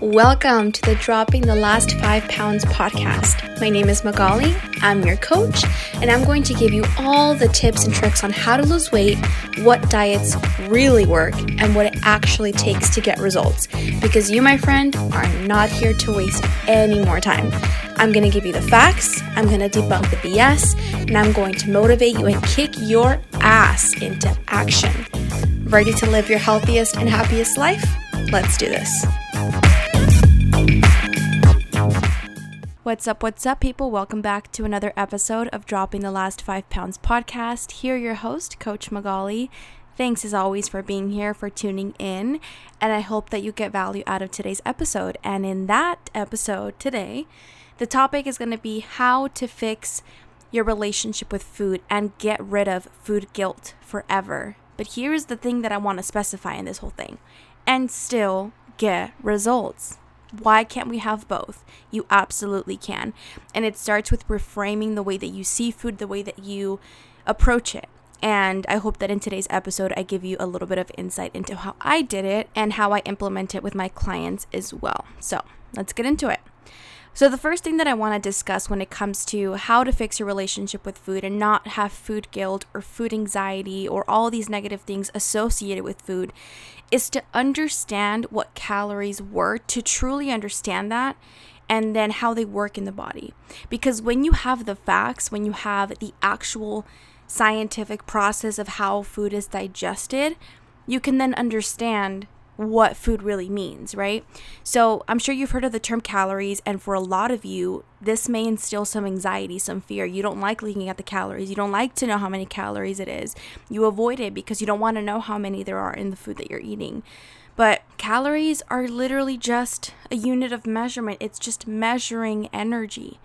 Welcome to the Dropping the Last Five Pounds podcast. My name is Magali, I'm your coach, and I'm going to give you all the tips and tricks on how to lose weight, what diets really work, and what it actually takes to get results. Because you, my friend, are not here to waste any more time. I'm going to give you the facts, I'm going to debunk the BS, and I'm going to motivate you and kick your ass into action. Ready to live your healthiest and happiest life? Let's do this. What's up, what's up, people? Welcome back to another episode of Dropping the Last Five Pounds podcast. Here, your host, Coach Magali. Thanks as always for being here, for tuning in, and I hope that you get value out of today's episode. And in that episode today, the topic is going to be how to fix your relationship with food and get rid of food guilt forever. But here's the thing that I want to specify in this whole thing and still get results. Why can't we have both? You absolutely can. And it starts with reframing the way that you see food, the way that you approach it. And I hope that in today's episode, I give you a little bit of insight into how I did it and how I implement it with my clients as well. So let's get into it. So, the first thing that I want to discuss when it comes to how to fix your relationship with food and not have food guilt or food anxiety or all these negative things associated with food is to understand what calories were, to truly understand that, and then how they work in the body. Because when you have the facts, when you have the actual scientific process of how food is digested, you can then understand what food really means, right? So I'm sure you've heard of the term calories, and for a lot of you, this may instill some anxiety, some fear. You don't like looking at the calories. You don't like to know how many calories it is. You avoid it because you don't want to know how many there are in the food that you're eating. But calories are literally just a unit of measurement, it's just measuring energy.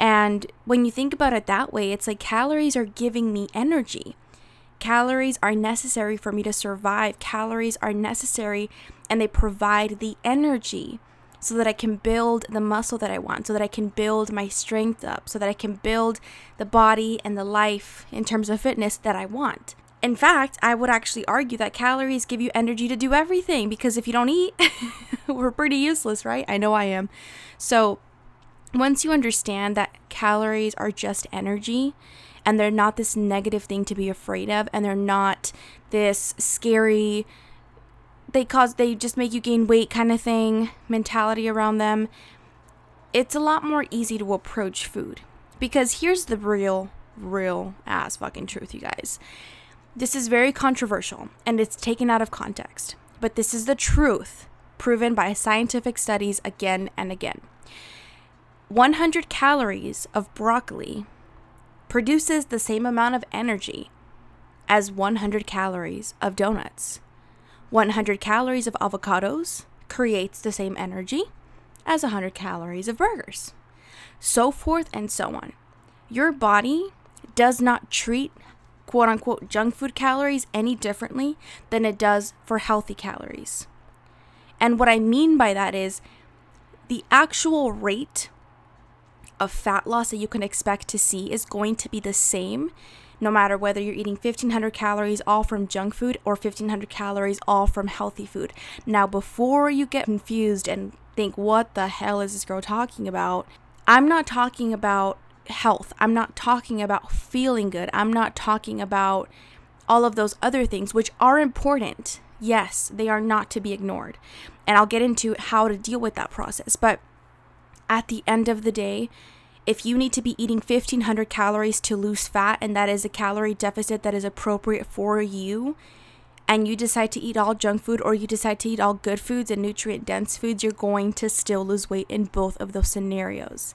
And when you think about it that way, it's like calories are giving me energy. Calories are necessary for me to survive. Calories are necessary and they provide the energy so that I can build the muscle that I want, so that I can build my strength up, so that I can build the body and the life in terms of fitness that I want. In fact, I would actually argue that calories give you energy to do everything because if you don't eat, we're pretty useless, right? I know I am. So, once you understand that calories are just energy, and they're not this negative thing to be afraid of and they're not this scary they cause they just make you gain weight kind of thing mentality around them. It's a lot more easy to approach food because here's the real real ass fucking truth you guys. This is very controversial and it's taken out of context but this is the truth proven by scientific studies again and again. 100 calories of broccoli produces the same amount of energy as 100 calories of donuts. 100 calories of avocados creates the same energy as 100 calories of burgers. So forth and so on. Your body does not treat quote unquote junk food calories any differently than it does for healthy calories. And what I mean by that is the actual rate of fat loss that you can expect to see is going to be the same no matter whether you're eating 1500 calories all from junk food or 1500 calories all from healthy food. Now, before you get confused and think, what the hell is this girl talking about? I'm not talking about health. I'm not talking about feeling good. I'm not talking about all of those other things, which are important. Yes, they are not to be ignored. And I'll get into how to deal with that process. But at the end of the day, if you need to be eating 1500 calories to lose fat and that is a calorie deficit that is appropriate for you, and you decide to eat all junk food or you decide to eat all good foods and nutrient dense foods, you're going to still lose weight in both of those scenarios.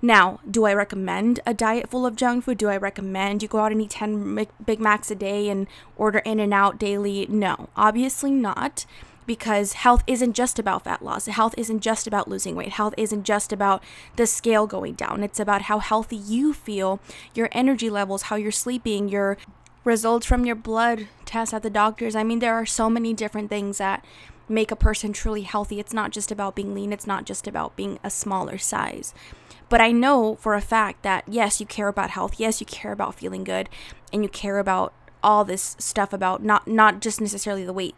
Now, do I recommend a diet full of junk food? Do I recommend you go out and eat 10 Big Macs a day and order In-N-Out daily? No, obviously not because health isn't just about fat loss. Health isn't just about losing weight. Health isn't just about the scale going down. It's about how healthy you feel, your energy levels, how you're sleeping, your results from your blood tests at the doctors. I mean, there are so many different things that make a person truly healthy. It's not just about being lean, it's not just about being a smaller size. But I know for a fact that yes, you care about health. Yes, you care about feeling good and you care about all this stuff about not not just necessarily the weight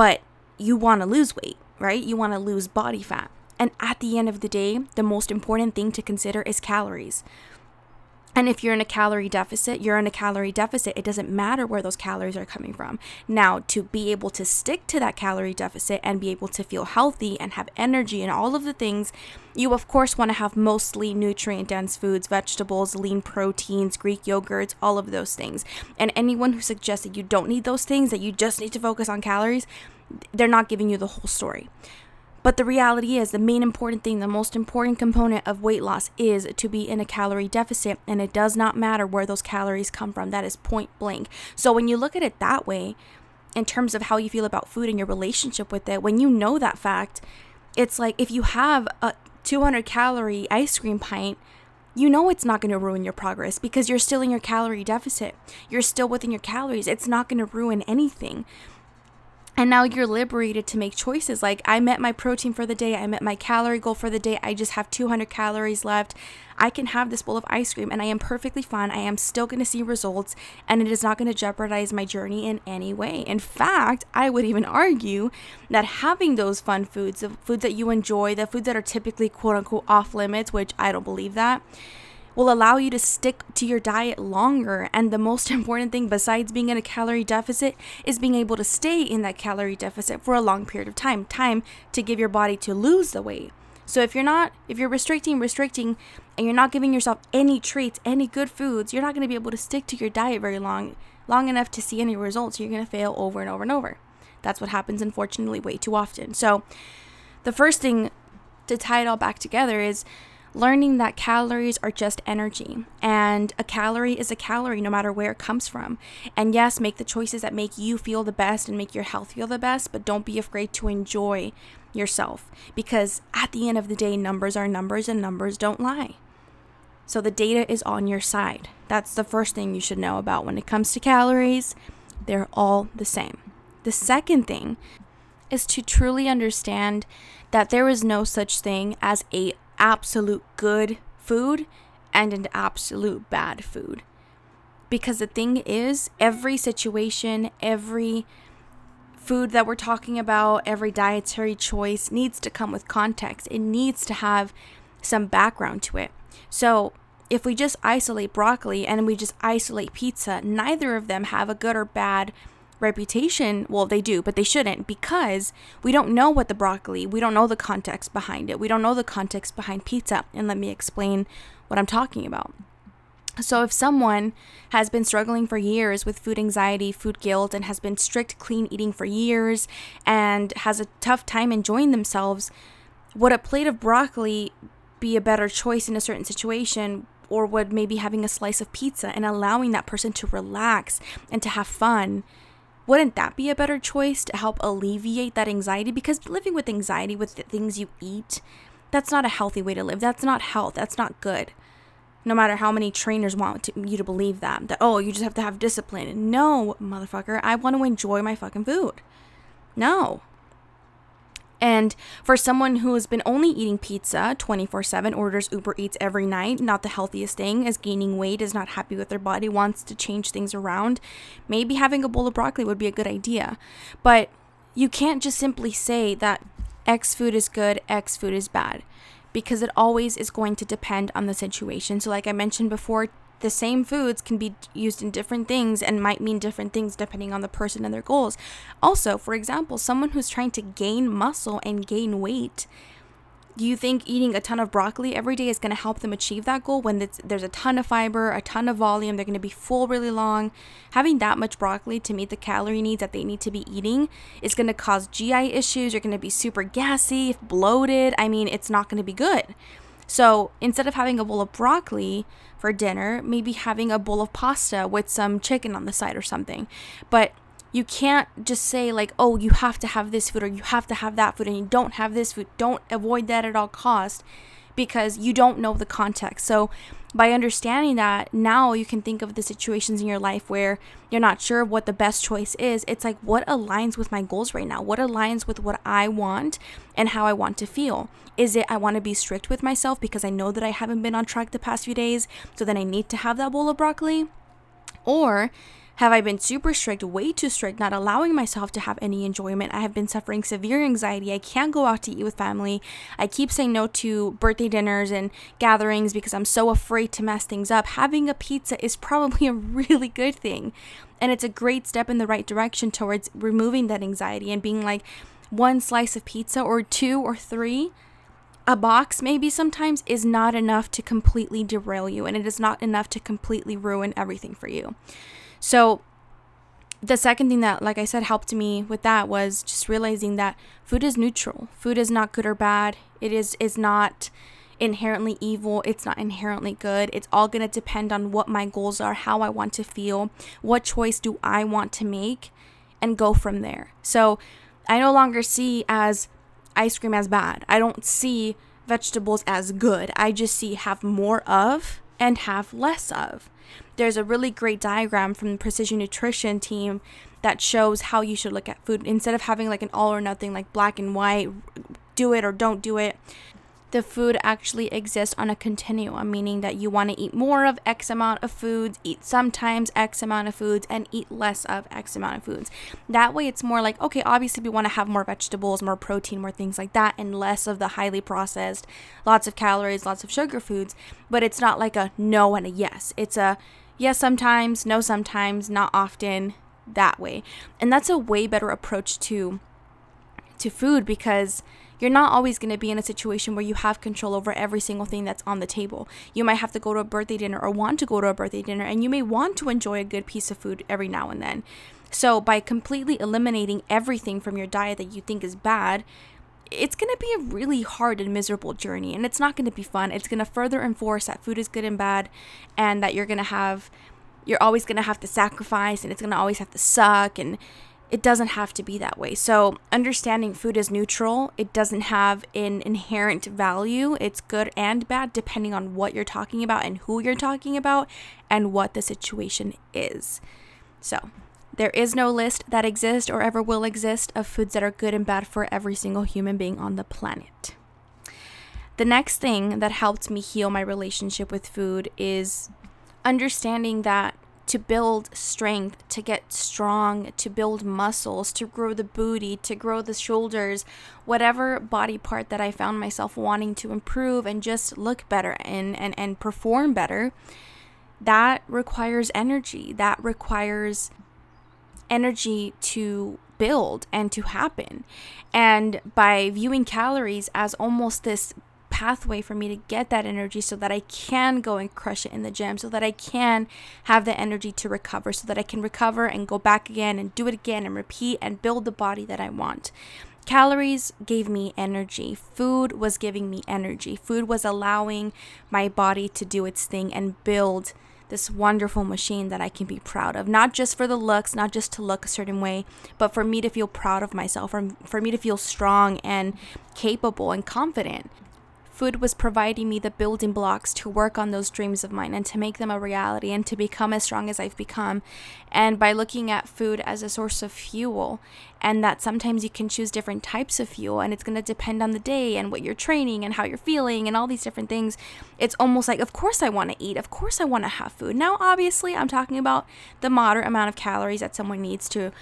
but you want to lose weight, right? You want to lose body fat. And at the end of the day, the most important thing to consider is calories. And if you're in a calorie deficit, you're in a calorie deficit. It doesn't matter where those calories are coming from. Now, to be able to stick to that calorie deficit and be able to feel healthy and have energy and all of the things, you of course want to have mostly nutrient dense foods, vegetables, lean proteins, Greek yogurts, all of those things. And anyone who suggests that you don't need those things, that you just need to focus on calories, they're not giving you the whole story. But the reality is, the main important thing, the most important component of weight loss is to be in a calorie deficit, and it does not matter where those calories come from. That is point blank. So when you look at it that way, in terms of how you feel about food and your relationship with it, when you know that fact, it's like if you have a 200 calorie ice cream pint, you know it's not going to ruin your progress because you're still in your calorie deficit. You're still within your calories. It's not going to ruin anything. And now you're liberated to make choices. Like, I met my protein for the day, I met my calorie goal for the day, I just have 200 calories left. I can have this bowl of ice cream and I am perfectly fine. I am still going to see results and it is not going to jeopardize my journey in any way. In fact, I would even argue that having those fun foods, the foods that you enjoy, the foods that are typically quote unquote off limits, which I don't believe that, will allow you to stick to your diet longer. And the most important thing, besides being in a calorie deficit, is being able to stay in that calorie deficit for a long period of time time to give your body to lose the weight. So if you're not, if you're restricting, restricting, and you're not giving yourself any treats, any good foods, you're not going to be able to stick to your diet very long, long enough to see any results. You're going to fail over and over and over. That's what happens, unfortunately, way too often. So the first thing to tie it all back together is learning that calories are just energy and a calorie is a calorie no matter where it comes from. And yes, make the choices that make you feel the best and make your health feel the best, but don't be afraid to enjoy yourself because at the end of the day, numbers are numbers and numbers don't lie. So the data is on your side. That's the first thing you should know about when it comes to calories. They're all the same. The second thing is to truly understand that there is no such thing as a absolute good food and an absolute bad food. Because the thing is, every situation, every food that we're talking about, every dietary choice needs to come with context. It needs to have some background to it. So, if we just isolate broccoli and we just isolate pizza, neither of them have a good or bad reputation. Well, they do, but they shouldn't because we don't know what the broccoli, we don't know the context behind it. We don't know the context behind pizza. And let me explain what I'm talking about. So, if someone has been struggling for years with food anxiety, food guilt, and has been strict clean eating for years and has a tough time enjoying themselves, would a plate of broccoli be a better choice in a certain situation? Or would maybe having a slice of pizza and allowing that person to relax and to have fun wouldn't that be a better choice to help alleviate that anxiety? Because living with anxiety with the things you eat, that's not a healthy way to live. That's not health. That's not good. No matter how many trainers want to, you to believe that, that, oh, you just have to have discipline. No, motherfucker, I want to enjoy my fucking food. No. And for someone who has been only eating pizza 24 7, orders Uber Eats every night, not the healthiest thing, is gaining weight, is not happy with their body, wants to change things around, maybe having a bowl of broccoli would be a good idea. But you can't just simply say that X food is good, X food is bad, because it always is going to depend on the situation. So, like I mentioned before, the same foods can be used in different things and might mean different things depending on the person and their goals. Also, for example, someone who's trying to gain muscle and gain weight, do you think eating a ton of broccoli every day is going to help them achieve that goal when there's a ton of fiber, a ton of volume, they're going to be full really long? Having that much broccoli to meet the calorie needs that they need to be eating is going to cause GI issues. You're going to be super gassy, bloated. I mean, it's not going to be good. So instead of having a bowl of broccoli for dinner, maybe having a bowl of pasta with some chicken on the side or something. But you can't just say like oh you have to have this food or you have to have that food and you don't have this food don't avoid that at all cost because you don't know the context. So by understanding that now you can think of the situations in your life where you're not sure of what the best choice is. It's like what aligns with my goals right now? What aligns with what i want and how i want to feel? Is it i want to be strict with myself because i know that i haven't been on track the past few days so then i need to have that bowl of broccoli? Or Have I been super strict, way too strict, not allowing myself to have any enjoyment? I have been suffering severe anxiety. I can't go out to eat with family. I keep saying no to birthday dinners and gatherings because I'm so afraid to mess things up. Having a pizza is probably a really good thing. And it's a great step in the right direction towards removing that anxiety and being like, one slice of pizza or two or three a box maybe sometimes is not enough to completely derail you and it is not enough to completely ruin everything for you. So the second thing that like I said helped me with that was just realizing that food is neutral. Food is not good or bad. It is is not inherently evil. It's not inherently good. It's all going to depend on what my goals are, how I want to feel, what choice do I want to make and go from there. So I no longer see as ice cream as bad. I don't see vegetables as good. I just see have more of and have less of. There's a really great diagram from the precision nutrition team that shows how you should look at food. Instead of having like an all or nothing like black and white do it or don't do it the food actually exists on a continuum, meaning that you want to eat more of X amount of foods, eat sometimes X amount of foods, and eat less of X amount of foods. That way, it's more like, okay, obviously, we want to have more vegetables, more protein, more things like that, and less of the highly processed, lots of calories, lots of sugar foods. But it's not like a no and a yes. It's a yes sometimes, no sometimes, not often, that way. And that's a way better approach to to food because you're not always going to be in a situation where you have control over every single thing that's on the table. You might have to go to a birthday dinner or want to go to a birthday dinner, and you may want to enjoy a good piece of food every now and then. So, by completely eliminating everything from your diet that you think is bad, it's going to be a really hard and miserable journey and it's not going to be fun. It's going to further enforce that food is good and bad and that you're going to have you're always going to have to sacrifice and it's going to always have to suck and it doesn't have to be that way. So, understanding food is neutral, it doesn't have an inherent value. It's good and bad depending on what you're talking about and who you're talking about and what the situation is. So, there is no list that exists or ever will exist of foods that are good and bad for every single human being on the planet. The next thing that helped me heal my relationship with food is understanding that to build strength, to get strong, to build muscles, to grow the booty, to grow the shoulders, whatever body part that I found myself wanting to improve and just look better and, and, and perform better, that requires energy. That requires energy to build and to happen. And by viewing calories as almost this pathway for me to get that energy so that I can go and crush it in the gym, so that I can have the energy to recover, so that I can recover and go back again and do it again and repeat and build the body that I want. Calories gave me energy. Food was giving me energy. Food was allowing my body to do its thing and build this wonderful machine that I can be proud of. Not just for the looks, not just to look a certain way, but for me to feel proud of myself, or for me to feel strong and capable and confident food was providing me the building blocks to work on those dreams of mine and to make them a reality and to become as strong as I've become. And by looking at food as a source of fuel, and that sometimes you can choose different types of fuel, and it's going to depend on the day and what you're training and how you're feeling and all these different things. It's almost like, of course, I want to eat. Of course, I want to have food. Now, obviously, I'm talking about the moderate amount of calories that someone needs to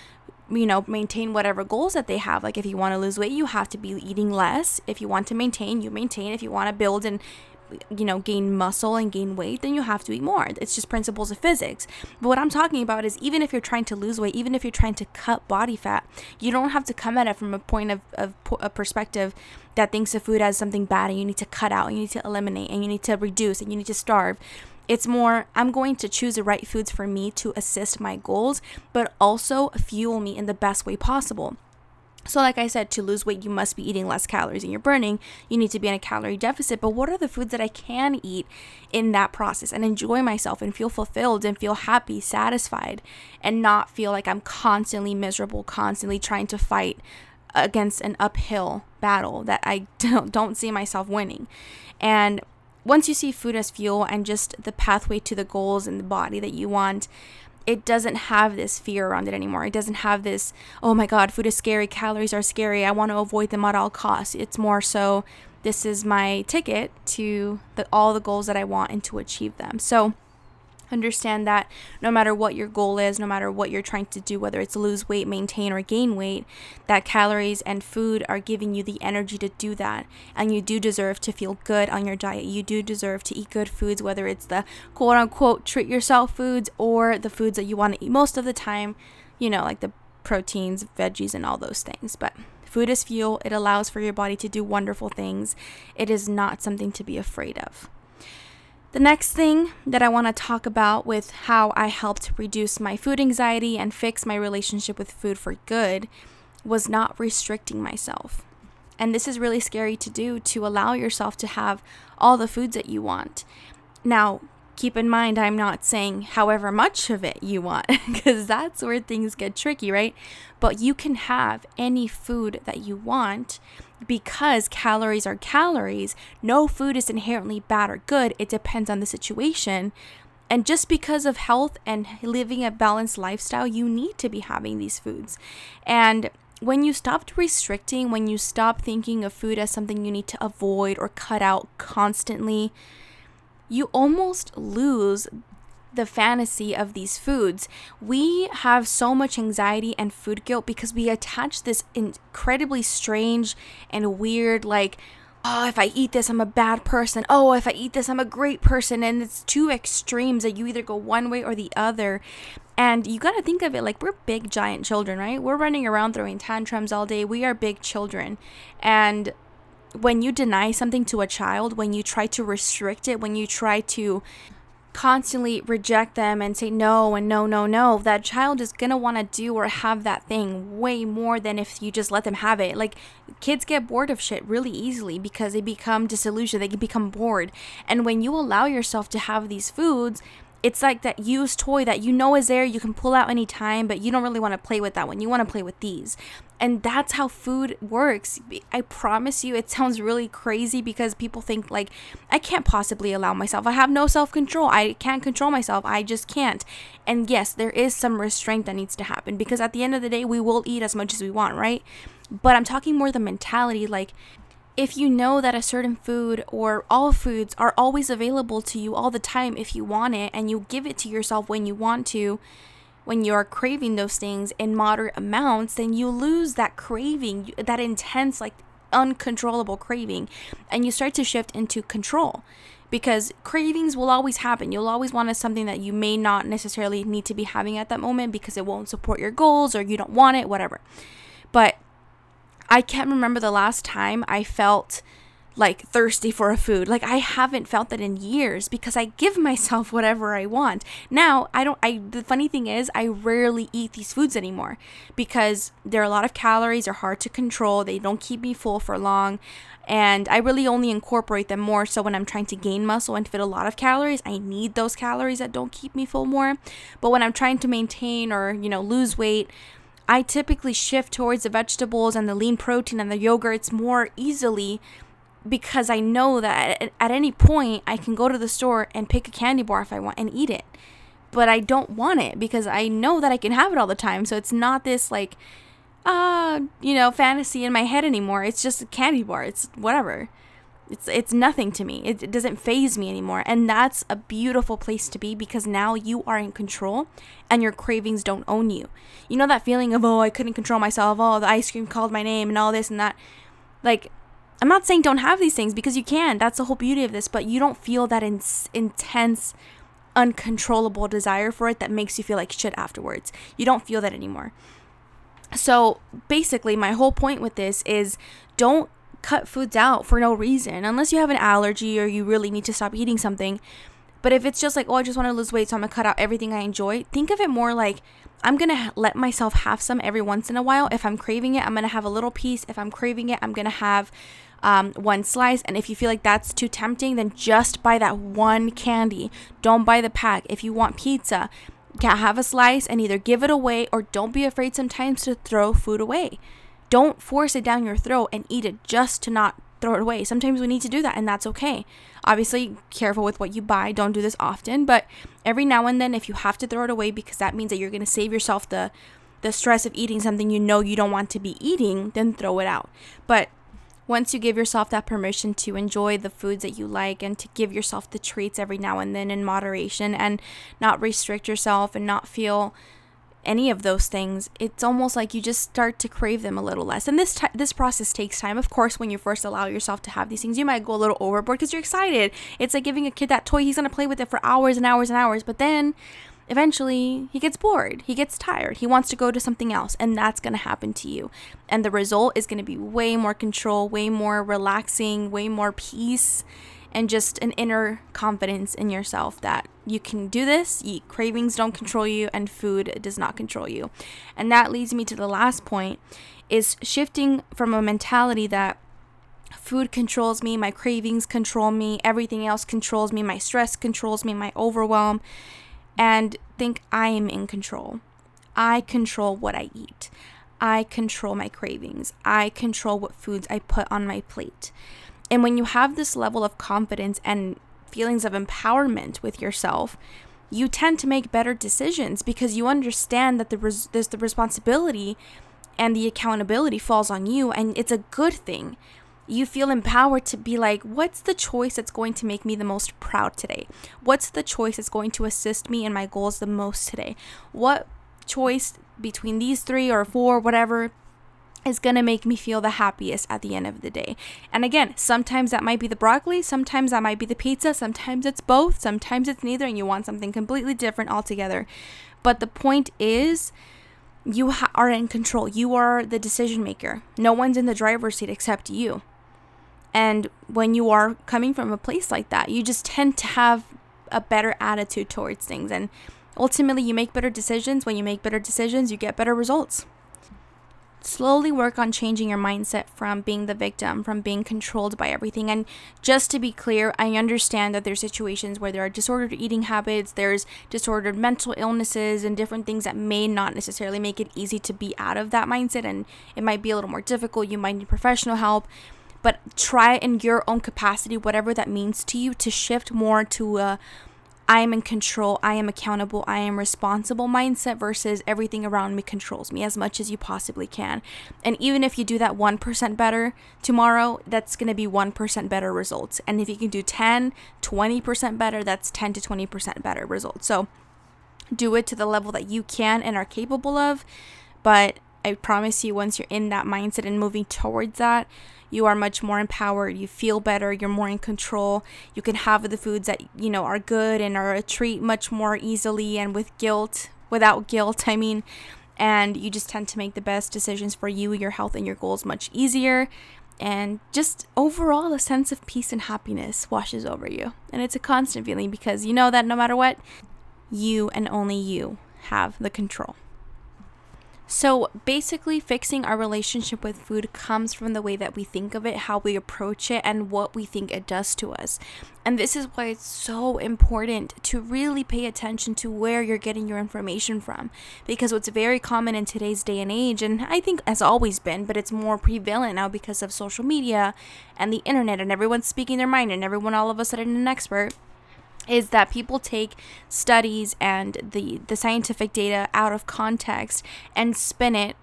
you know, maintain whatever goals that they have. Like if you want to lose weight, you have to be eating less. If you want to maintain, you maintain. If you want to build and you know, gain muscle and gain weight, then you have to eat more. It's just principles of physics. But what I'm talking about is even if you're trying to lose weight, even if you're trying to cut body fat, you don't have to come at it from a point of, of a perspective that thinks of food as something bad and you need to cut out, and you need to eliminate, and you need to reduce, and you need to starve. It's more, I'm going to choose the right foods for me to assist my goals, but also fuel me in the best way possible. So, like I said, to lose weight, you must be eating less calories and you're burning. You need to be in a calorie deficit. But what are the foods that I can eat in that process and enjoy myself and feel fulfilled and feel happy, satisfied, and not feel like I'm constantly miserable, constantly trying to fight against an uphill battle that I don't, don't see myself winning? And once you see food as fuel and just the pathway to the goals in the body that you want, it doesn't have this fear around it anymore. It doesn't have this, oh my God, food is scary, calories are scary, I want to avoid them at all costs. It's more so, this is my ticket to the, all the goals that I want and to achieve them. So, Understand that no matter what your goal is, no matter what you're trying to do, whether it's lose weight, maintain, or gain weight, that calories and food are giving you the energy to do that. And you do deserve to feel good on your diet. You do deserve to eat good foods, whether it's the quote unquote treat yourself foods or the foods that you want to eat most of the time, you know, like the proteins, veggies, and all those things. But food is fuel, it allows for your body to do wonderful things. It is not something to be afraid of. The next thing that I want to talk about with how I helped reduce my food anxiety and fix my relationship with food for good was not restricting myself. And this is really scary to do to allow yourself to have all the foods that you want. Now, keep in mind, I'm not saying however much of it you want, because that's where things get tricky, right? But you can have any food that you want because calories are calories. No food is inherently bad or good, it depends on the situation. And just because of health and living a balanced lifestyle, you need to be having these foods. And when you stopped restricting, when you stop thinking of food as something you need to avoid or cut out constantly, you almost lose the fantasy of these foods. We have so much anxiety and food guilt because we attach this incredibly strange and weird, like, oh, if I eat this, I'm a bad person. Oh, if I eat this, I'm a great person. And it's two extremes that you either go one way or the other. And you got to think of it like we're big, giant children, right? We're running around throwing tantrums all day. We are big children. And when you deny something to a child, when you try to restrict it, when you try to constantly reject them and say no and no, no, no, that child is gonna wanna do or have that thing way more than if you just let them have it. Like, kids get bored of shit really easily because they become disillusioned, they become bored. And when you allow yourself to have these foods, it's like that used toy that you know is there, you can pull out anytime, but you don't really want to play with that one. You want to play with these. And that's how food works. I promise you, it sounds really crazy because people think, like, I can't possibly allow myself. I have no self control. I can't control myself. I just can't. And yes, there is some restraint that needs to happen because at the end of the day, we will eat as much as we want, right? But I'm talking more the mentality like, if you know that a certain food or all foods are always available to you all the time if you want it and you give it to yourself when you want to, when you're craving those things in moderate amounts, then you lose that craving, that intense, like uncontrollable craving, and you start to shift into control because cravings will always happen. You'll always want something that you may not necessarily need to be having at that moment because it won't support your goals or you don't want it, whatever. But I can't remember the last time I felt like thirsty for a food. Like I haven't felt that in years because I give myself whatever I want. Now, I don't I the funny thing is I rarely eat these foods anymore because there are a lot of calories, are hard to control, they don't keep me full for long. And I really only incorporate them more so when I'm trying to gain muscle and fit a lot of calories. I need those calories that don't keep me full more. But when I'm trying to maintain or, you know, lose weight, I typically shift towards the vegetables and the lean protein and the yogurts more easily because I know that at, any point I can go to the store and pick a candy bar if I want and eat it. But I don't want it because I know that I can have it all the time. So it's not this like uh, you know, fantasy in my head anymore. It's just a candy bar. It's whatever. It's it's nothing to me. It, it doesn't faze me anymore. And that's a beautiful place to be because now you are in control and your cravings don't own you. You know that feeling of oh, I couldn't control myself. Oh, the ice cream called my name and all this and that. Like I'm not saying don't have these things because you can. That's the whole beauty of this, but you don't feel that in- intense uncontrollable desire for it that makes you feel like shit afterwards. You don't feel that anymore. So basically, my whole point with this is don't cut foods out for no reason unless you have an allergy or you really need to stop eating something. But if it's just like, oh, I just want to lose weight, so I'm gonna cut out everything I enjoy, think of it more like I'm gonna let myself have some every once in a while. If I'm craving it, I'm gonna have a little piece. If I'm craving it, I'm gonna have um, one slice. And if you feel like that's too tempting, then just buy that one candy. Don't buy the pack. If you want pizza, can't have a slice and either give it away or don't be afraid sometimes to throw food away. Don't force it down your throat and eat it just to not throw it away. Sometimes we need to do that, and that's okay. Obviously, careful with what you buy. Don't do this often, but every now and then, if you have to throw it away because that means that you're going to save yourself the the stress of eating something you know you don't want to be eating, then throw it out. But once you give yourself that permission to enjoy the foods that you like and to give yourself the treats every now and then in moderation and not restrict yourself and not feel any of those things, it's almost like you just start to crave them a little less. And this t- this process takes time. Of course, when you first allow yourself to have these things, you might go a little overboard because you're excited. It's like giving a kid that toy; he's gonna play with it for hours and hours and hours. But then, eventually, he gets bored. He gets tired. He wants to go to something else, and that's gonna happen to you. And the result is gonna be way more control, way more relaxing, way more peace and just an inner confidence in yourself that you can do this. You, cravings don't control you, and food does not control you. And that leads me to the last point: is shifting from a mentality that food controls me, my cravings control me, everything else controls me, my stress controls me, my overwhelm, and think I am in control. I control what I eat. I control my cravings. I control what foods I put on my plate. And when you have this level of confidence and feelings of empowerment with yourself, you tend to make better decisions because you understand that the res- there's the responsibility and the accountability falls on you and it's a good thing. You feel empowered to be like, what's the choice that's going to make me the most proud today? What's the choice that's going to assist me in my goals the most today? What choice between these three or four, whatever, is going to make me feel the happiest at the end of the day. And again, sometimes that might be the broccoli, sometimes that might be the pizza, sometimes it's both, sometimes it's neither, and you want something completely different altogether. But the point is, you ha- are in control. You are the decision maker. No one's in the driver's seat except you. And when you are coming from a place like that, you just tend to have a better attitude towards things. And ultimately, you make better decisions. When you make better decisions, you get better results slowly work on changing your mindset from being the victim, from being controlled by everything. And just to be clear, I understand that there's situations where there are disordered eating habits, there's disordered mental illnesses, and different things that may not necessarily make it easy to be out of that mindset. And it might be a little more difficult. You might need professional help. But try in your own capacity, whatever that means to you, to shift more to a I am in control, I am accountable, I am responsible mindset versus everything around me controls me as much as you possibly can. And even if you do that 1% better tomorrow, that's going to be 1% better results. And if you can do 10, 20% better, that's 10 to 20% better results. So do it to the level that you can and are capable of. But I promise you, once you're in that mindset and moving towards that, you are much more empowered. You feel better. You're more in control. You can have the foods that you know are good and are a treat much more easily and with guilt without guilt i mean. And you just tend to make the best decisions for you your health and your goals much easier. And just overall a sense of peace and happiness washes over you. And it's a constant feeling because you know that no matter what you and only you have the control so basically, fixing our relationship with food comes from the way that we think of it, how we approach it, and what we think it does to us. And this is why it's so important to really pay attention to where you're getting your information from. Because what's very common in today's day and age, and I think has always been, but it's more prevalent now because of social media and the internet, and everyone's speaking their mind, and everyone all of a sudden an expert is that people take studies and the the scientific data out of context and spin it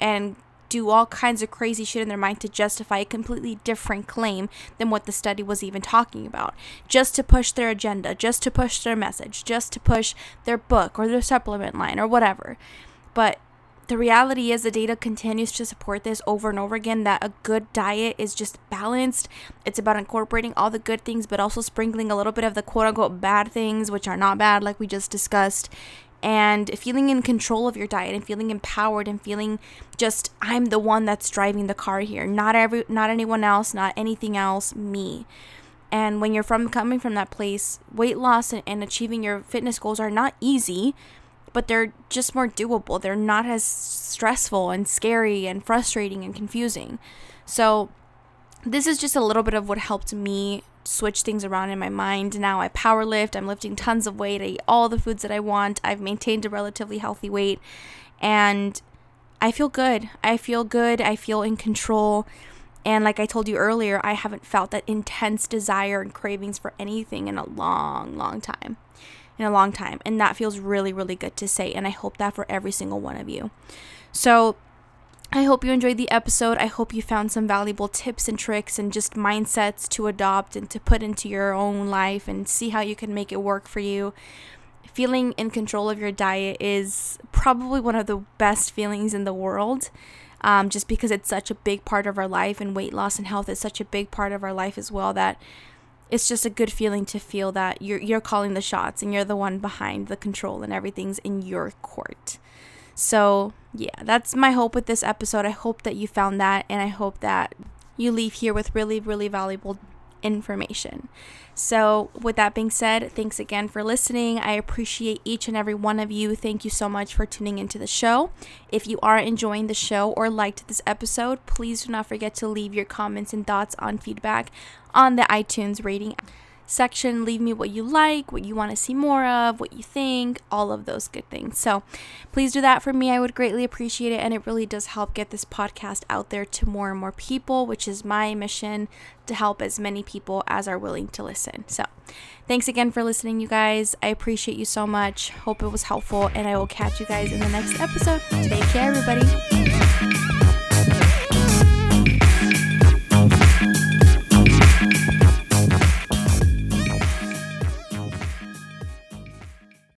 and do all kinds of crazy shit in their mind to justify a completely different claim than what the study was even talking about. Just to push their agenda just to push their message just to push their book or their supplement line or whatever. But the reality is the data continues to support this over and over again that a good diet is just balanced. It's about incorporating all the good things, but also sprinkling a little bit of the quote unquote bad things, which are not bad, like we just discussed. And feeling in control of your diet and feeling empowered and feeling just I'm the one that's driving the car here. Not every not anyone else, not anything else, me. And when you're from coming from that place, weight loss and, and achieving your fitness goals are not easy but they're just more doable. They're not as stressful and scary and frustrating and confusing. So, this is just a little bit of what helped me switch things around in my mind. Now I power lift, I'm lifting tons of weight, I eat all the foods that I want, I've maintained a relatively healthy weight, and I feel good. I feel good, I feel in control. And like I told you earlier, I haven't felt that intense desire and cravings for anything in a long, long time in a long time. And that feels really, really good to say. And I hope that for every single one of you. So, I hope you enjoyed the episode. I hope you found some valuable tips and tricks and just mindsets to adopt and to put into your own life and see how you can make it work for you. Feeling in control of your diet is probably one of the best feelings in the world. Um, just because it's such a big part of our life and weight loss and health is such a big part of our life as well that it's just a good feeling to feel that you're you're calling the shots and you're the one behind the control and everything's in your court. So, yeah, that's my hope with this episode. I hope that you found that, and I hope that you leave here with really, really valuable information. So, with that being said, thanks again for listening. I appreciate each and every one of you. Thank you so much for tuning into the show. If you are enjoying the show or liked this episode, please do not forget to leave your comments and thoughts on feedback on the iTunes rating section. Leave me what you like, what you want to see more of, what you think, all of those good things. So please do that for me. I would greatly appreciate it. And it really does help get this podcast out there to more and more people, which is my mission to help as many people as are willing to listen. So thanks again for listening, you guys. I appreciate you so much. Hope it was helpful. And I will catch you guys in the next episode. Take care, everybody.